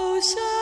Oh, sad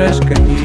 Ossos,